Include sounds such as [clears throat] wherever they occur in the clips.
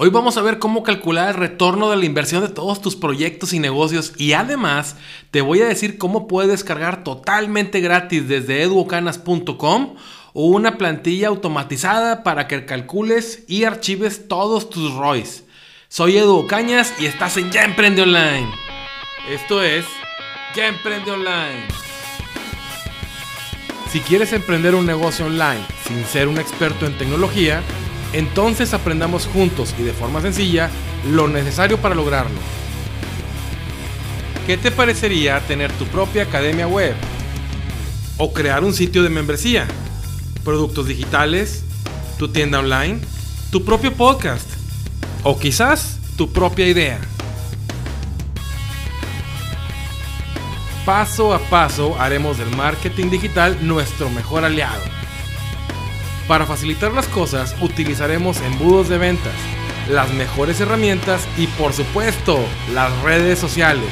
Hoy vamos a ver cómo calcular el retorno de la inversión de todos tus proyectos y negocios y además te voy a decir cómo puedes descargar totalmente gratis desde eduocanas.com o una plantilla automatizada para que calcules y archives todos tus ROIs. Soy Edu Cañas y estás en Ya Emprende Online. Esto es Ya Emprende Online. Si quieres emprender un negocio online sin ser un experto en tecnología, entonces aprendamos juntos y de forma sencilla lo necesario para lograrlo. ¿Qué te parecería tener tu propia academia web? ¿O crear un sitio de membresía? ¿Productos digitales? ¿Tu tienda online? ¿Tu propio podcast? ¿O quizás tu propia idea? Paso a paso haremos del marketing digital nuestro mejor aliado para facilitar las cosas utilizaremos embudos de ventas, las mejores herramientas y por supuesto las redes sociales.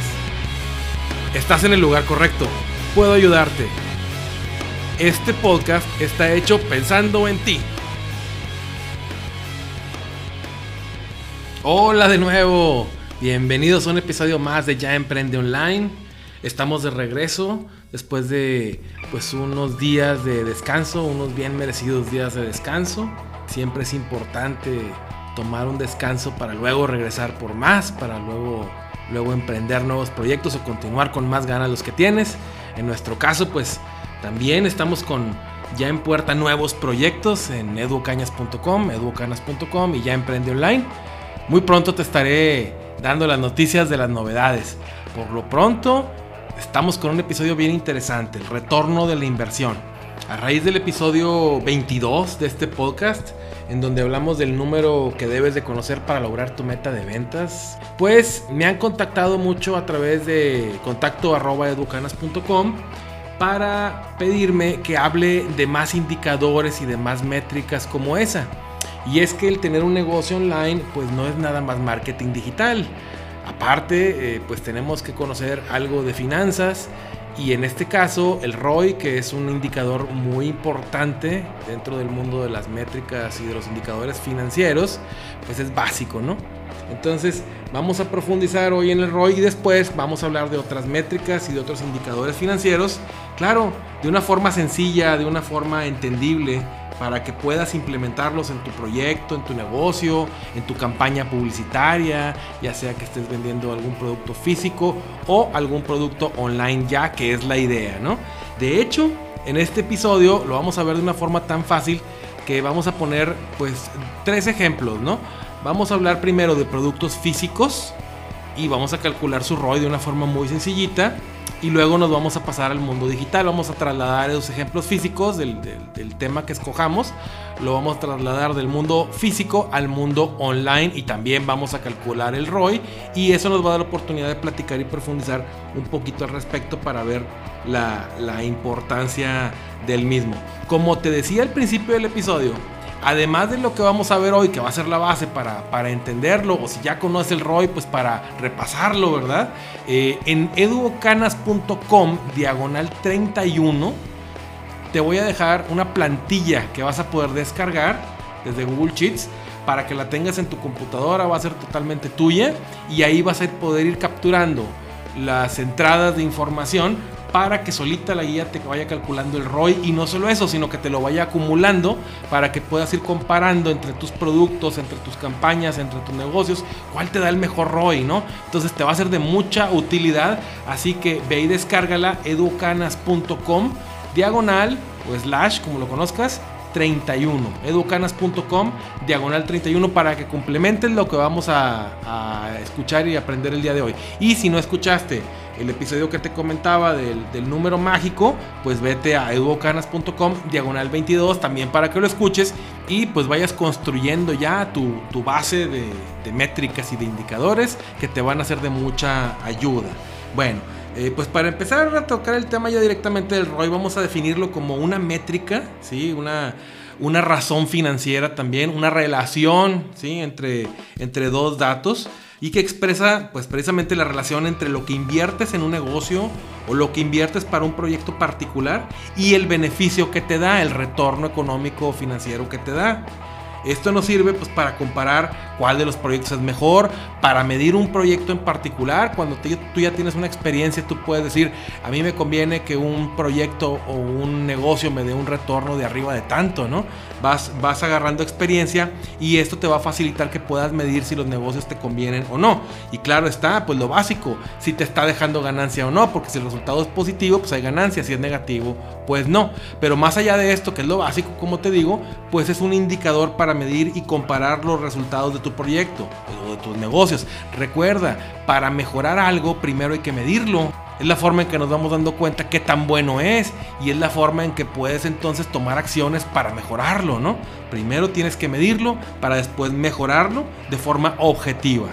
Estás en el lugar correcto, puedo ayudarte. Este podcast está hecho pensando en ti. Hola de nuevo, bienvenidos a un episodio más de Ya Emprende Online. Estamos de regreso después de pues unos días de descanso, unos bien merecidos días de descanso. Siempre es importante tomar un descanso para luego regresar por más, para luego luego emprender nuevos proyectos o continuar con más ganas los que tienes. En nuestro caso, pues también estamos con ya en puerta nuevos proyectos en educañas.com, educanas.com y ya emprende online. Muy pronto te estaré dando las noticias de las novedades. Por lo pronto, estamos con un episodio bien interesante, el retorno de la inversión. A raíz del episodio 22 de este podcast, en donde hablamos del número que debes de conocer para lograr tu meta de ventas, pues me han contactado mucho a través de contacto educanas.com para pedirme que hable de más indicadores y de más métricas como esa. Y es que el tener un negocio online pues no es nada más marketing digital. Aparte, eh, pues tenemos que conocer algo de finanzas y en este caso el ROI, que es un indicador muy importante dentro del mundo de las métricas y de los indicadores financieros, pues es básico, ¿no? Entonces vamos a profundizar hoy en el ROI y después vamos a hablar de otras métricas y de otros indicadores financieros, claro, de una forma sencilla, de una forma entendible para que puedas implementarlos en tu proyecto, en tu negocio, en tu campaña publicitaria, ya sea que estés vendiendo algún producto físico o algún producto online ya, que es la idea, ¿no? De hecho, en este episodio lo vamos a ver de una forma tan fácil que vamos a poner pues tres ejemplos, ¿no? Vamos a hablar primero de productos físicos y vamos a calcular su ROI de una forma muy sencillita y luego nos vamos a pasar al mundo digital. Vamos a trasladar esos ejemplos físicos del, tema que escojamos. Lo vamos a trasladar del mundo físico al mundo online y también vamos a calcular el ROI. Y eso nos va a dar la oportunidad de platicar y profundizar un poquito al respecto para ver la, la importancia del mismo. Como te decía al principio del episodio, además de lo que vamos a ver hoy, que va a ser la base para, para entenderlo, o si ya conoces el ROI, pues para repasarlo, ¿verdad? Eh, en educanas.com, diagonal 31, te voy a dejar una plantilla que vas a poder descargar desde Google Sheets para que la tengas en tu computadora, va a ser totalmente tuya y ahí vas a poder ir capturando las entradas de información para que solita la guía te vaya calculando el ROI y no solo eso, sino que te lo vaya acumulando para que puedas ir comparando entre tus productos, entre tus campañas, entre tus negocios, cuál te da el mejor ROI, ¿no? Entonces te va a ser de mucha utilidad, así que ve y descárgala educanas.com diagonal o slash, como lo conozcas, 31. Educanas.com, diagonal 31, para que complementes lo que vamos a, a, escuchar y aprender el día de hoy. Y si no escuchaste el episodio que te comentaba del, número mágico, pues vete a educanas.com, diagonal 22, también para que lo escuches y pues vayas construyendo ya tu, base de, métricas y de indicadores que te van a ser de mucha ayuda. Bueno, eh, pues para empezar a tocar el tema ya directamente del ROI, vamos a definirlo como una métrica, ¿sí? Una, una razón financiera también, una relación ¿sí? entre, entre dos datos y que expresa pues precisamente la relación entre lo que inviertes en un negocio o lo que inviertes para un proyecto particular y el beneficio que te da, el retorno económico o financiero que te da. Esto nos sirve pues para comparar cuál de los proyectos es mejor. Para medir un proyecto en particular, cuando tú ya tienes una experiencia, tú puedes decir, a mí me conviene que un proyecto o un negocio me dé un retorno de arriba de tanto, ¿no? Vas, vas agarrando experiencia y esto te va a facilitar que puedas medir si los negocios te convienen o no. Y claro está, pues lo básico, si te está dejando ganancia o no, porque si el resultado es positivo, pues hay ganancia, si es negativo, pues no. Pero más allá de esto, que es lo básico, como te digo, pues es un indicador para medir y comparar los resultados de tu proyecto o de tus negocios. Recuerda, para mejorar algo, primero hay que medirlo. Es la forma en que nos vamos dando cuenta qué tan bueno es y es la forma en que puedes entonces tomar acciones para mejorarlo, ¿no? Primero tienes que medirlo para después mejorarlo de forma objetiva.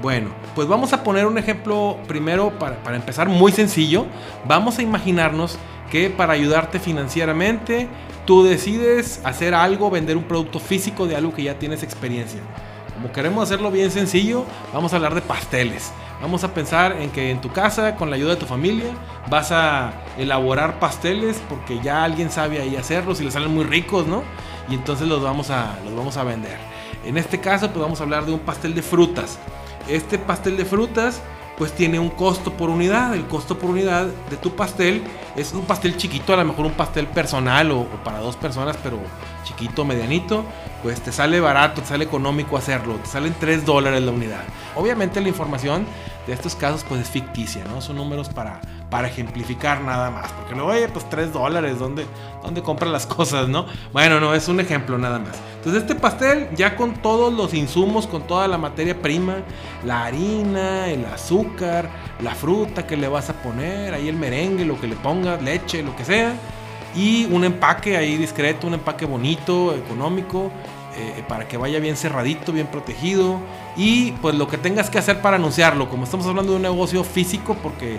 Bueno, pues vamos a poner un ejemplo primero para, para empezar muy sencillo. Vamos a imaginarnos que para ayudarte financieramente tú decides hacer algo, vender un producto físico de algo que ya tienes experiencia. Como queremos hacerlo bien sencillo, vamos a hablar de pasteles. Vamos a pensar en que en tu casa, con la ayuda de tu familia, vas a elaborar pasteles porque ya alguien sabe ahí hacerlos y les salen muy ricos, ¿no? Y entonces los vamos a, los vamos a vender. En este caso, pues vamos a hablar de un pastel de frutas. Este pastel de frutas pues tiene un costo por unidad. El costo por unidad de tu pastel es un pastel chiquito, a lo mejor un pastel personal o, para dos personas, pero chiquito, medianito, pues te sale barato, te sale económico hacerlo, te salen 3 dólares la unidad. Obviamente la información de estos casos pues es ficticia, ¿no? Son números para, para ejemplificar nada más, porque luego, oye, pues 3 dólares, ¿dónde, ¿dónde compran las [laughs] cosas, no? Bueno, no, es un ejemplo nada más. Entonces este pastel ya con todos los insumos, con toda la materia prima, la harina, el azúcar, la fruta que le vas a poner, ahí el merengue, lo que le pongas, leche, lo que sea, y un empaque ahí discreto, un empaque bonito, económico, eh, para que vaya bien cerradito, bien protegido. Y pues lo que tengas que hacer para anunciarlo, como estamos hablando de un negocio físico, porque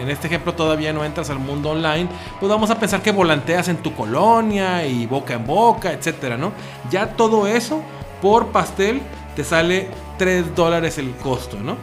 en, este ejemplo todavía no entras al mundo online, pues vamos a pensar que volanteas en tu colonia y boca en boca, etcétera, ¿no? Ya todo eso por pastel te sale 3 dólares el costo, ¿no?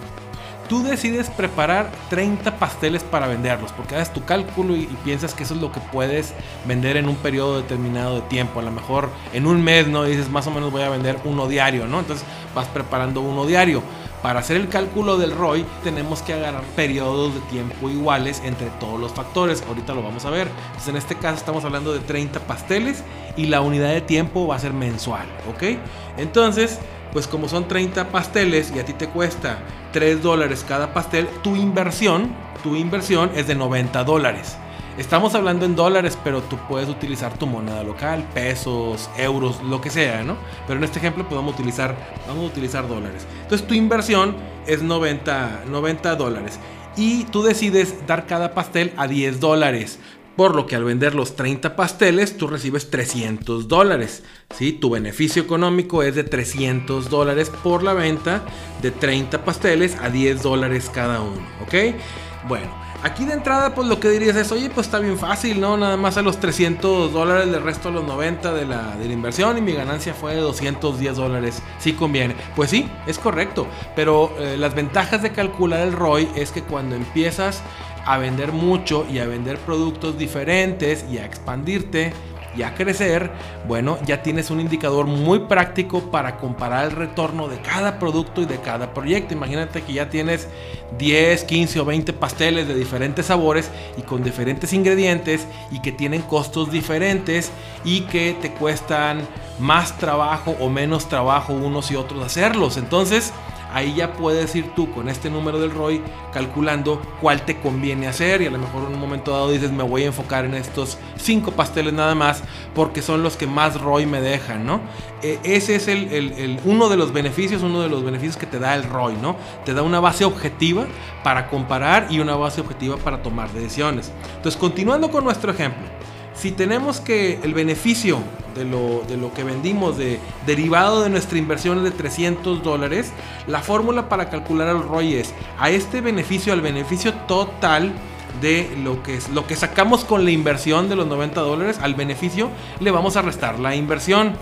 Tú decides preparar 30 pasteles para venderlos, porque haces tu cálculo y, piensas que eso es lo que puedes vender en un periodo determinado de tiempo. A lo mejor en un mes, ¿no? Dices, más o menos voy a vender uno diario, ¿no? Entonces vas preparando uno diario. Para hacer el cálculo del ROI tenemos que agarrar periodos de tiempo iguales entre todos los factores. Ahorita lo vamos a ver. Entonces en este caso estamos hablando de 30 pasteles y la unidad de tiempo va a ser mensual, ¿ok? Entonces pues como son 30 pasteles y a ti te cuesta 3 dólares cada pastel, tu inversión, tu inversión es de 90 dólares. Estamos hablando en dólares, pero tú puedes utilizar tu moneda local, pesos, euros, lo que sea, ¿no? Pero en este ejemplo podemos utilizar, vamos a utilizar dólares. Entonces tu inversión es 90, 90 dólares. Y tú decides dar cada pastel a 10 dólares. Por lo que al vender los 30 pasteles, tú recibes 300 dólares. ¿sí? Tu beneficio económico es de 300 dólares por la venta de 30 pasteles a 10 dólares cada uno. ¿Ok? Bueno, aquí de entrada, pues lo que dirías es, oye, pues está bien fácil, ¿no? Nada más a los 300 dólares, del resto a los 90 de la, de la inversión y mi ganancia fue de 210 dólares. Sí conviene. Pues sí, es correcto. Pero eh, las ventajas de calcular el ROI es que cuando empiezas a vender mucho y a vender productos diferentes y a expandirte y a crecer, bueno, ya tienes un indicador muy práctico para comparar el retorno de cada producto y de cada proyecto. Imagínate que ya tienes 10, 15 o 20 pasteles de diferentes sabores y con diferentes ingredientes y que tienen costos diferentes y que te cuestan más trabajo o menos trabajo unos y otros hacerlos. Entonces, ahí ya puedes ir tú con este número del ROI calculando cuál te conviene hacer y a lo mejor en un momento dado dices me voy a enfocar en estos cinco pasteles nada más porque son los que más ROI me dejan, ¿no? E, ese es el, uno de los beneficios, uno de los beneficios que te da el ROI, ¿no? Te da una base objetiva para comparar y una base objetiva para tomar decisiones. Entonces, continuando con nuestro ejemplo, si tenemos que el beneficio de lo, de lo que vendimos de, derivado de nuestra inversión de 300 dólares, la fórmula para calcular el ROI es a este beneficio, al beneficio total de lo que, es, lo que sacamos con la inversión de los 90 dólares, al beneficio le vamos a restar la inversión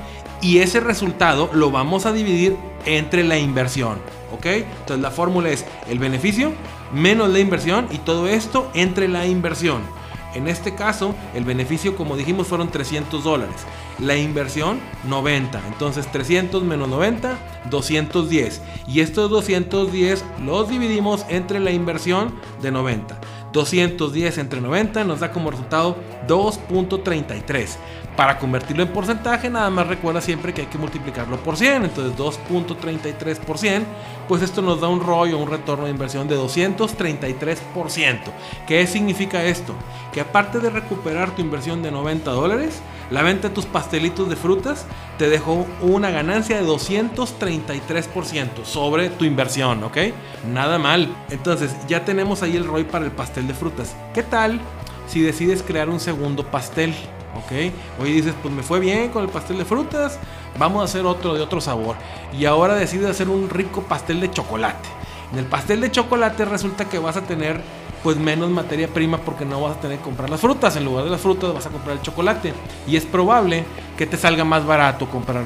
y ese resultado lo vamos a dividir entre la inversión. ¿Ok? Entonces la fórmula es el beneficio menos la inversión y todo esto entre la inversión. En este caso, el beneficio, como dijimos, fueron 300 dólares. La inversión, 90. Entonces, 300 menos 90, 210. Y estos 210 los dividimos entre la inversión de 90. 210 entre 90 nos da como resultado 2.33. Para convertirlo en porcentaje, nada más recuerda siempre que hay que multiplicarlo por 100. Entonces 2.33 por 100, pues esto nos da un rollo, un retorno de inversión de 233%. ¿Qué significa esto? Que aparte de recuperar tu inversión de 90 dólares, la venta de tus pastelitos de frutas te dejó una ganancia de 233% sobre tu inversión, ¿ok? Nada mal. Entonces ya tenemos ahí el ROI para el pastel de frutas. ¿Qué tal si decides crear un segundo pastel? ¿Ok? Hoy dices, pues me fue bien con el pastel de frutas, vamos a hacer otro de otro sabor. Y ahora decides hacer un rico pastel de chocolate. En el pastel de chocolate resulta que vas a tener pues menos materia prima porque no vas a tener que comprar las frutas. En lugar de las frutas vas a comprar el chocolate. Y es probable que te salga más barato comprar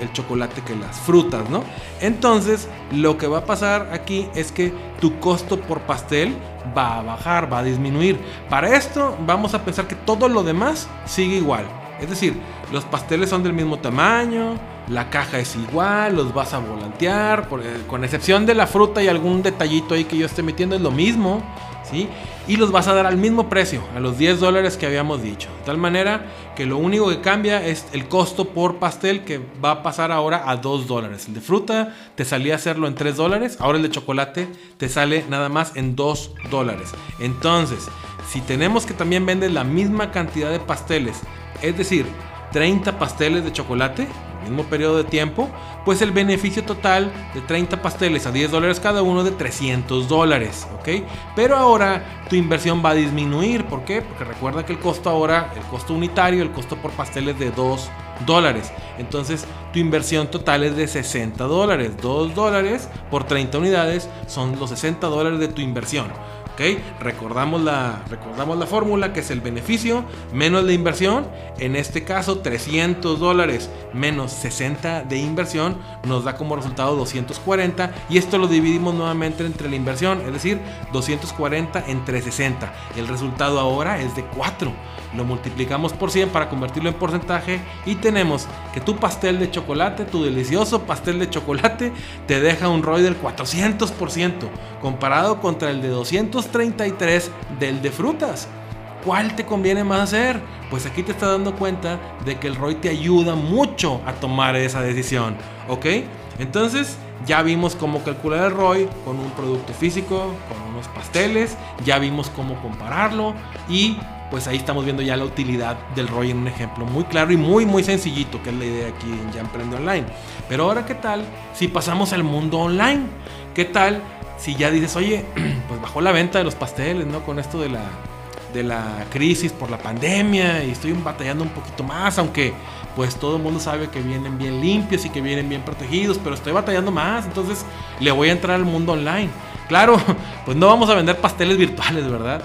el, chocolate que las frutas, ¿no? Entonces, lo que va a pasar aquí es que tu costo por pastel va a bajar, va a disminuir. Para esto vamos a pensar que todo lo demás sigue igual. Es decir, los pasteles son del mismo tamaño, la caja es igual, los vas a volantear, eh, con excepción de la fruta y algún detallito ahí que yo esté metiendo, es lo mismo. Y los vas a dar al mismo precio, a los 10 dólares que habíamos dicho. De tal manera que lo único que cambia es el costo por pastel que va a pasar ahora a 2 dólares. El de fruta te salía hacerlo en 3 dólares, ahora el de chocolate te sale nada más en 2 dólares. Entonces, si tenemos que también vender la misma cantidad de pasteles, es decir, 30 pasteles de chocolate, mismo periodo de tiempo, pues el beneficio total de 30 pasteles a 10 dólares cada uno de 300 dólares, ¿ok? Pero ahora tu inversión va a disminuir, ¿por qué? Porque recuerda que el costo ahora, el costo unitario, el costo por pasteles de 2 dólares. Entonces tu inversión total es de 60 dólares. 2 dólares por 30 unidades son los 60 dólares de tu inversión. Recordamos la, recordamos la fórmula que es el beneficio menos la inversión. En este caso, 300 dólares menos 60 de inversión nos da como resultado 240. Y esto lo dividimos nuevamente entre la inversión, es decir, 240 entre 60. El resultado ahora es de 4. Lo multiplicamos por 100 para convertirlo en porcentaje y tenemos que tu pastel de chocolate, tu delicioso pastel de chocolate, te deja un ROI del 400% comparado contra el de 233 del de frutas. ¿Cuál te conviene más hacer? Pues aquí te está dando cuenta de que el ROI te ayuda mucho a tomar esa decisión, ¿ok? Entonces, ya vimos cómo calcular el ROI con un producto físico, con unos pasteles, ya vimos cómo compararlo y pues ahí estamos viendo ya la utilidad del ROI en un ejemplo muy claro y muy muy sencillito, que es la idea aquí en Ya Emprende Online. Pero ahora, ¿qué tal si pasamos al mundo online? ¿Qué tal si ya dices, oye, [clears throat] pues bajó la venta de los pasteles, ¿no? Con esto de la, de la crisis por la pandemia y estoy batallando un poquito más, aunque pues todo el mundo sabe que vienen bien limpios y que vienen bien protegidos, pero estoy batallando más, entonces le voy a entrar al mundo online. Claro, [laughs] pues no vamos a vender pasteles virtuales, ¿verdad?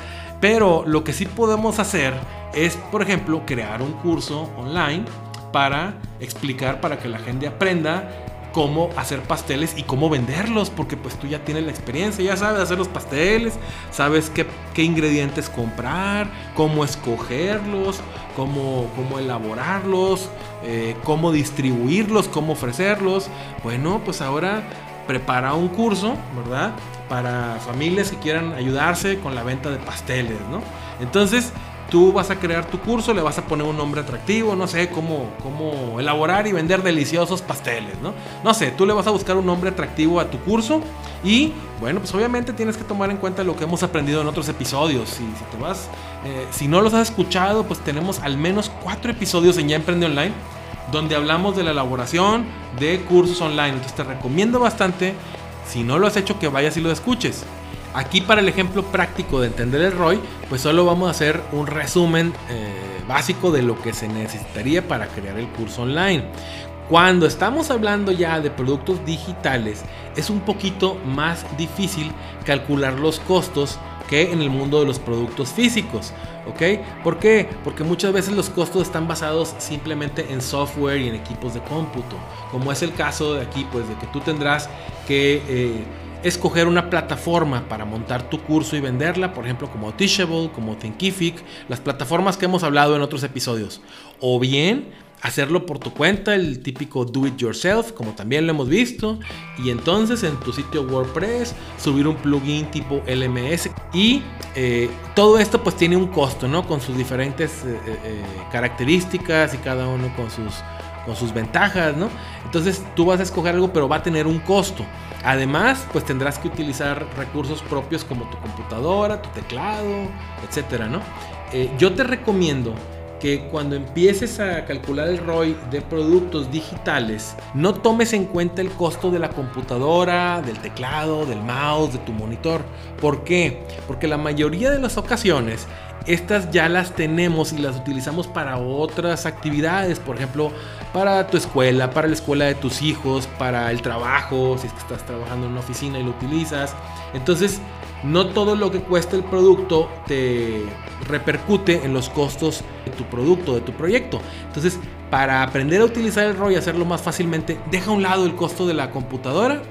Pero lo que sí podemos hacer es, por ejemplo, crear un curso online para explicar, para que la gente aprenda cómo hacer pasteles y cómo venderlos, porque pues tú ya tienes la experiencia, ya sabes hacer los pasteles, sabes qué, ingredientes comprar, cómo escogerlos, cómo, cómo elaborarlos, eh, cómo distribuirlos, cómo ofrecerlos. Bueno, pues ahora prepara un curso, ¿verdad? Para familias que quieran ayudarse con la venta de pasteles, ¿no? Entonces, tú vas a crear tu curso, le vas a poner un nombre atractivo, no sé, cómo, cómo elaborar y vender deliciosos pasteles, ¿no? No sé, tú le vas a buscar un nombre atractivo a tu curso y, bueno, pues obviamente tienes que tomar en cuenta lo que hemos aprendido en otros episodios. Si, eh, si no los has escuchado, pues tenemos al menos cuatro episodios en Ya Emprende Online donde hablamos de la elaboración de cursos online. Entonces te recomiendo bastante, si no lo has hecho, que vayas y lo escuches. Aquí para el ejemplo práctico de entender el ROI, pues solo vamos a hacer un resumen eh, básico de lo que se necesitaría para crear el curso online. Cuando estamos hablando ya de productos digitales, es un poquito más difícil calcular los costos que en el mundo de los productos físicos. ¿Ok? ¿Por qué? Porque muchas veces los costos están basados simplemente en software y en equipos de cómputo. Como es el caso de aquí, pues de que tú tendrás que eh, escoger una plataforma para montar tu curso y venderla, por ejemplo como Teachable, como Thinkific, las plataformas que hemos hablado en otros episodios. O bien hacerlo por tu cuenta, el típico do it yourself, como también lo hemos visto, y entonces en tu sitio WordPress subir un plugin tipo LMS y eh, todo esto pues tiene un costo, ¿no? Con sus diferentes eh, eh, características y cada uno con sus, con sus ventajas, ¿no? Entonces tú vas a escoger algo pero va a tener un costo. Además, pues tendrás que utilizar recursos propios como tu computadora, tu teclado, etcétera, ¿no? yo te recomiendo que cuando empieces a calcular el ROI de productos digitales, no tomes en cuenta el costo de la computadora, del teclado, del mouse, de tu monitor. ¿Por qué? Porque la mayoría de las ocasiones estas ya las tenemos y las utilizamos para otras actividades, por ejemplo, para tu escuela, para la escuela de tus hijos, para el trabajo, si es que estás trabajando en una oficina y lo utilizas. Entonces, no todo lo que cuesta el producto te repercute en los costos de tu producto, de tu proyecto. Entonces, para aprender a utilizar el ROI y hacerlo más fácilmente, deja a un lado el costo de la computadora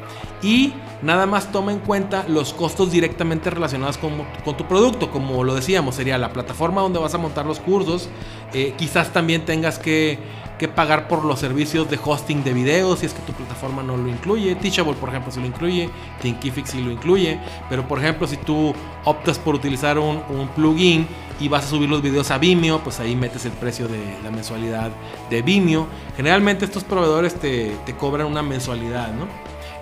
y nada más toma en cuenta los costos directamente relacionados con, tu producto. Como lo decíamos, sería la plataforma donde vas a montar los cursos. Eh, quizás también tengas que que pagar por los servicios de hosting de videos si es que tu plataforma no lo incluye. Teachable, por ejemplo, si lo incluye. Thinkific si lo incluye. Pero, por ejemplo, si tú optas por utilizar un, plugin y vas a subir los videos a Vimeo, pues ahí metes el precio de la mensualidad de Vimeo. Generalmente estos proveedores te, cobran una mensualidad, ¿no?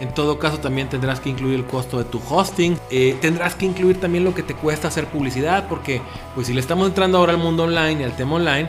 En todo caso también tendrás que incluir el costo de tu hosting. Eh, tendrás que incluir también lo que te cuesta hacer publicidad. Porque pues si le estamos entrando ahora al mundo online y al tema online,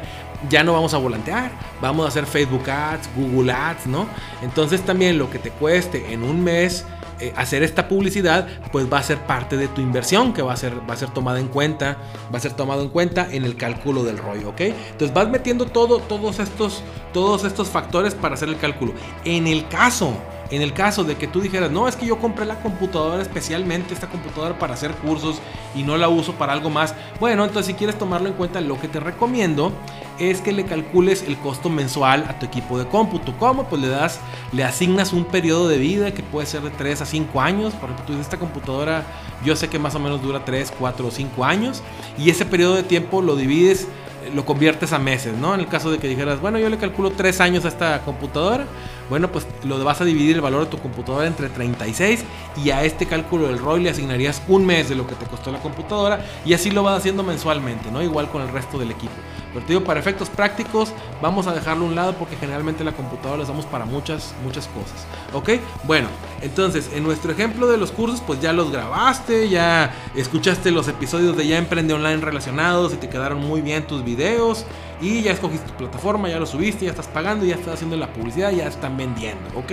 ya no vamos a volantear, vamos a hacer Facebook Ads, Google Ads, ¿no? Entonces también lo que te cueste en un mes eh, hacer esta publicidad, pues va a ser parte de tu inversión que va a ser, va a ser tomada en cuenta, va a ser tomado en cuenta en el cálculo del rollo, ¿ok? Entonces vas metiendo todo, todos, estos, todos estos factores para hacer el cálculo. En el caso en el caso de que tú dijeras, no, es que yo compré la computadora especialmente, esta computadora para hacer cursos y no la uso para algo más, bueno, entonces si quieres tomarlo en cuenta, lo que te recomiendo es que le calcules el costo mensual a tu equipo de cómputo. ¿Cómo? Pues le das, le asignas un periodo de vida que puede ser de 3 a 5 años. Por ejemplo, tú esta computadora yo sé que más o menos dura 3, 4 o 5 años. Y ese periodo de tiempo lo divides lo conviertes a meses, ¿no? En el caso de que dijeras, bueno, yo le calculo 3 años a esta computadora, bueno, pues lo vas a dividir el valor de tu computadora entre 36 y a este cálculo del ROI le asignarías un mes de lo que te costó la computadora y así lo vas haciendo mensualmente, ¿no? Igual con el resto del equipo. Pero te digo, para efectos prácticos, vamos a dejarlo a un lado porque generalmente la computadora la usamos para muchas, muchas cosas. ¿Ok? Bueno, entonces, en nuestro ejemplo de los cursos, pues ya los grabaste, ya escuchaste los episodios de Ya Emprende Online relacionados y te quedaron muy bien tus videos. Y ya escogiste tu plataforma, ya lo subiste, ya estás pagando, ya estás haciendo la publicidad, ya están vendiendo, ¿ok?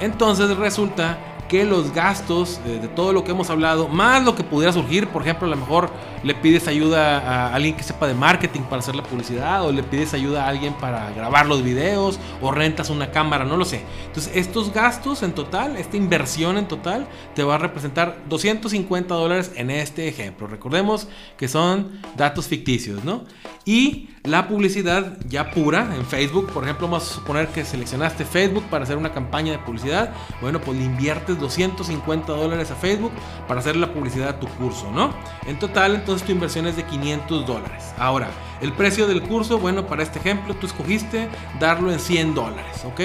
Entonces resulta que los gastos de, todo lo que hemos hablado, más lo que pudiera surgir, por ejemplo, a lo mejor le pides ayuda a alguien que sepa de marketing para hacer la publicidad, o le pides ayuda a alguien para grabar los videos, o rentas una cámara, no lo sé. Entonces, estos gastos en total, esta inversión en total, te va a representar 250 dólares en este ejemplo. Recordemos que son datos ficticios, ¿no? Y la publicidad ya pura en Facebook, por ejemplo, vamos a suponer que seleccionaste Facebook para hacer una campaña de publicidad, bueno, pues le inviertes 250 dólares a Facebook para hacer la publicidad de tu curso, ¿no? En total, entonces tu inversión es de 500 dólares. Ahora, el precio del curso, bueno, para este ejemplo, tú escogiste darlo en 100 dólares, ¿ok?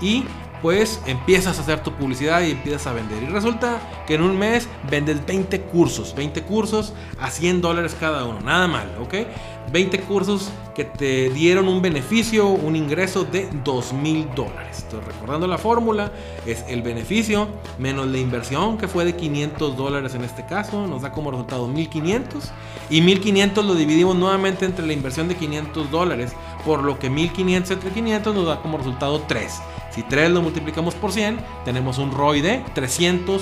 Y pues empiezas a hacer tu publicidad y empiezas a vender. Y resulta que en un mes vendes 20 cursos, 20 cursos a 100 dólares cada uno, nada mal, ¿ok? 20 cursos que te dieron un beneficio, un ingreso de 2 mil dólares. Entonces, recordando la fórmula, es el beneficio menos la inversión que fue de 500 dólares en este caso, nos da como resultado 1500 y 1500 lo dividimos nuevamente entre la inversión de 500 dólares, por lo que 1500 entre 500 nos da como resultado 3. Si 3 lo multiplicamos por 100, tenemos un ROI de 300%.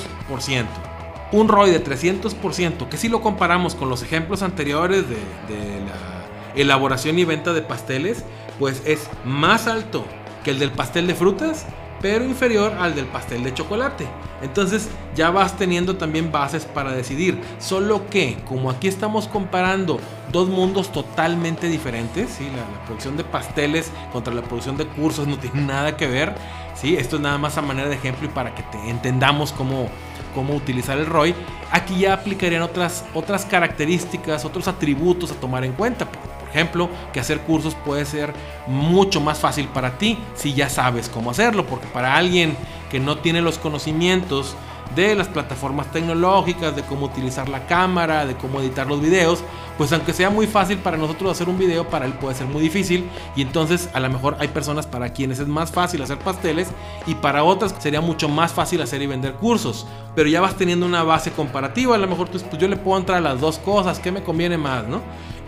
Un ROI de 300%, que si lo comparamos con los ejemplos anteriores de, de la elaboración y venta de pasteles, pues es más alto que el del pastel de frutas, pero inferior al del pastel de chocolate. Entonces ya vas teniendo también bases para decidir. Solo que, como aquí estamos comparando dos mundos totalmente diferentes, ¿sí? la, producción de pasteles contra la producción de cursos no tiene nada que ver. ¿sí? Esto es nada más a manera de ejemplo y para que te entendamos cómo, cómo utilizar el ROI. Aquí ya aplicarían otras, otras características, otros atributos a tomar en cuenta ejemplo, que hacer cursos puede ser mucho más fácil para ti si ya sabes cómo hacerlo, porque para alguien que no tiene los conocimientos de las plataformas tecnológicas, de cómo utilizar la cámara, de cómo editar los videos, pues aunque sea muy fácil para nosotros hacer un video, para él puede ser muy difícil y entonces a lo mejor hay personas para quienes es más fácil hacer pasteles y para otras sería mucho más fácil hacer y vender cursos, pero ya vas teniendo una base comparativa, a lo mejor pues, pues yo le puedo entrar a las dos cosas, ¿qué me conviene más, no?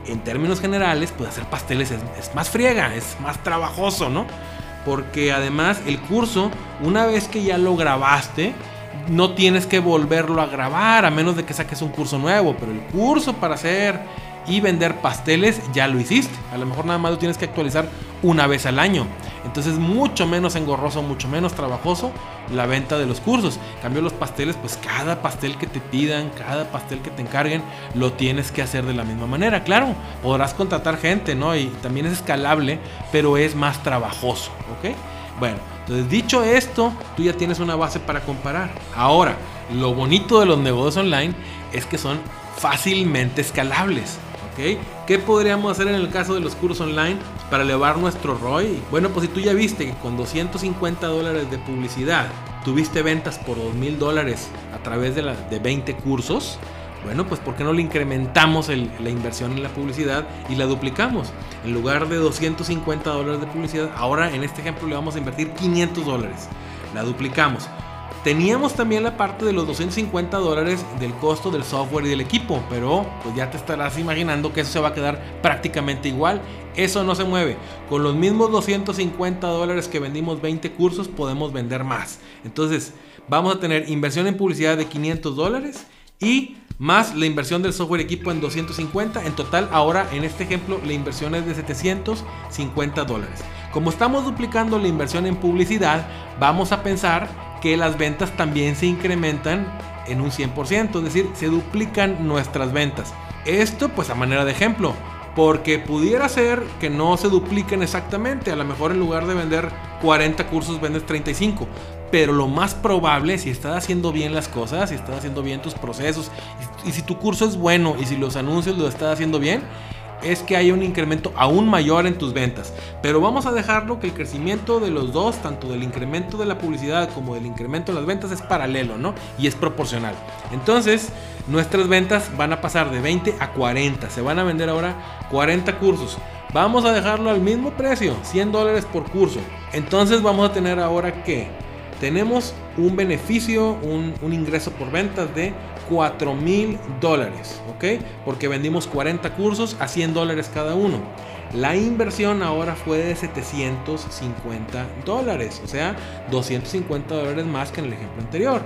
En términos generales, pues hacer pasteles es, más friega, es más trabajoso, ¿no? Porque además el curso, una vez que ya lo grabaste, no tienes que volverlo a grabar, a menos de que saques un curso nuevo, pero el curso para hacer y vender pasteles ya lo hiciste. A lo mejor nada más lo tienes que actualizar una vez al año. Entonces mucho menos engorroso, mucho menos trabajoso la venta de los cursos. cambio los pasteles, pues cada pastel que te pidan, cada pastel que te encarguen, lo tienes que hacer de la misma manera. Claro, podrás contratar gente, ¿no? Y también es escalable, pero es más trabajoso, ¿ok? Bueno, entonces dicho esto, tú ya tienes una base para comparar. Ahora, lo bonito de los negocios online es que son fácilmente escalables. ¿Qué podríamos hacer en el caso de los cursos online para elevar nuestro ROI? Bueno, pues si tú ya viste que con 250 dólares de publicidad tuviste ventas por 2 mil dólares a través de, la, de 20 cursos, bueno, pues ¿por qué no le incrementamos la inversión en la publicidad y la duplicamos? En lugar de 250 dólares de publicidad, ahora en este ejemplo le vamos a invertir 500 dólares. La duplicamos. Teníamos también la parte de los 250 dólares del costo del software y del equipo, pero pues ya te estarás imaginando que eso se va a quedar prácticamente igual. Eso no se mueve. Con los mismos 250 dólares que vendimos 20 cursos podemos vender más. Entonces vamos a tener inversión en publicidad de 500 dólares y más la inversión del software equipo en 250. En total, ahora en este ejemplo, la inversión es de 750 dólares. Como estamos duplicando la inversión en publicidad, vamos a pensar que las ventas también se incrementan en un 100%, es decir, se duplican nuestras ventas. Esto pues a manera de ejemplo, porque pudiera ser que no se dupliquen exactamente, a lo mejor en lugar de vender 40 cursos vendes 35, pero lo más probable, si estás haciendo bien las cosas, si estás haciendo bien tus procesos, y, si tu curso es bueno y si los anuncios lo estás haciendo bien, es que haya un incremento aún mayor en tus ventas. Pero vamos a dejarlo que el crecimiento de los dos, tanto del incremento de la publicidad como del incremento de las ventas, es paralelo, ¿no? Y es proporcional. Entonces, nuestras ventas van a pasar de 20 a 40. Se van a vender ahora 40 cursos. Vamos a dejarlo al mismo precio, 100 dólares por curso. Entonces vamos a tener ahora que tenemos un beneficio, un, un ingreso por ventas de 4 mil dólares, ¿ok? Porque vendimos 40 cursos a 100 dólares cada uno. La inversión ahora fue de 750 dólares, o sea, 250 dólares más que en el ejemplo anterior.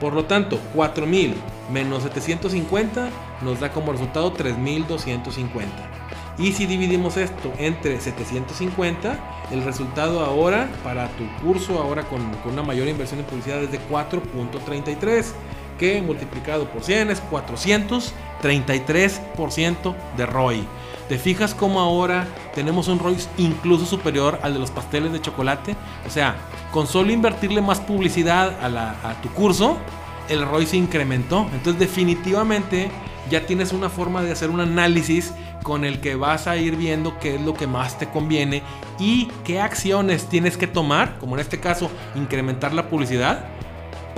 Por lo tanto, 4000 menos 750 nos da como resultado 3250. Y si dividimos esto entre 750, el resultado ahora para tu curso, ahora con, con una mayor inversión en publicidad es de 4.33 que multiplicado por 100 es 433% de ROI. ¿Te fijas cómo ahora tenemos un ROI incluso superior al de los pasteles de chocolate? O sea, con solo invertirle más publicidad a, tu curso, el ROI se incrementó. Entonces definitivamente ya tienes una forma de hacer un análisis con el que vas a ir viendo qué es lo que más te conviene y qué acciones tienes que tomar, como en este caso incrementar la publicidad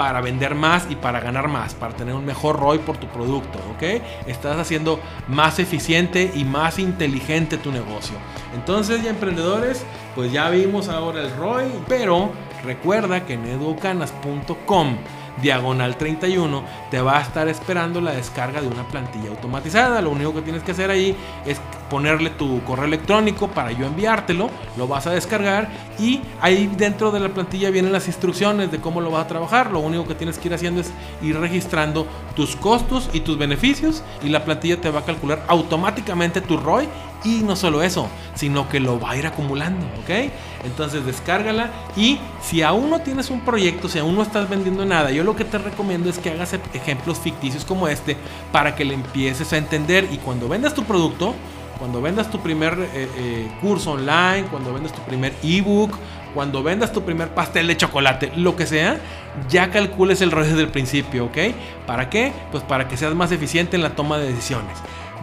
para vender más y para ganar más, para tener un mejor ROI por tu producto, ¿ok? Estás haciendo más eficiente y más inteligente tu negocio. Entonces ya emprendedores, pues ya vimos ahora el ROI, pero recuerda que en educanas.com diagonal 31 te va a estar esperando la descarga de una plantilla automatizada. Lo único que tienes que hacer ahí es ponerle tu correo electrónico para yo enviártelo, lo vas a descargar y ahí dentro de la plantilla vienen las instrucciones de cómo lo vas a trabajar. Lo único que tienes que ir haciendo es ir registrando tus costos y tus beneficios y la plantilla te va a calcular automáticamente tu ROI y no solo eso, sino que lo va a ir acumulando, ¿ok? Entonces descárgala y si aún no tienes un proyecto, si aún no estás vendiendo nada, yo lo que te recomiendo es que hagas ejemplos ficticios como este para que le empieces a entender y cuando vendas tu producto, cuando vendas tu primer eh, eh, curso online, cuando vendas tu primer ebook, cuando vendas tu primer pastel de chocolate, lo que sea, ya calcules el ROI desde el principio, ¿ok? ¿Para qué? Pues para que seas más eficiente en la toma de decisiones.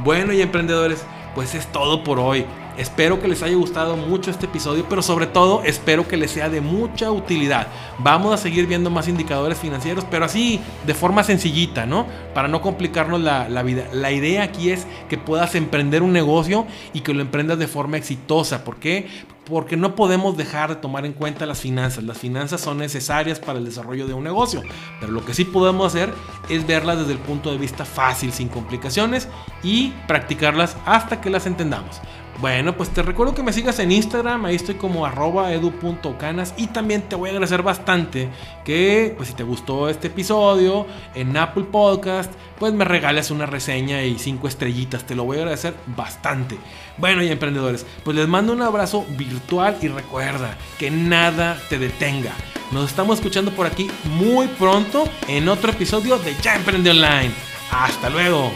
Bueno, y emprendedores, pues es todo por hoy. Espero que les haya gustado mucho este episodio, pero sobre todo espero que les sea de mucha utilidad. Vamos a seguir viendo más indicadores financieros, pero así de forma sencillita, ¿no? Para no complicarnos la, la, vida. La idea aquí es que puedas emprender un negocio y que lo emprendas de forma exitosa. ¿Por qué? porque no podemos dejar de tomar en cuenta las finanzas. Las finanzas son necesarias para el desarrollo de un negocio, pero lo que sí podemos hacer es verlas desde el punto de vista fácil, sin complicaciones y practicarlas hasta que las entendamos. Bueno, pues te recuerdo que me sigas en Instagram, ahí estoy como arroba edu.canas y también te voy a agradecer bastante que pues si te gustó este episodio en Apple Podcast, pues me regales una reseña y cinco estrellitas, te lo voy a agradecer bastante. Bueno y emprendedores, pues les mando un abrazo virtual y recuerda que nada te detenga. Nos estamos escuchando por aquí muy pronto en otro episodio de Ya Emprende Online. Hasta luego.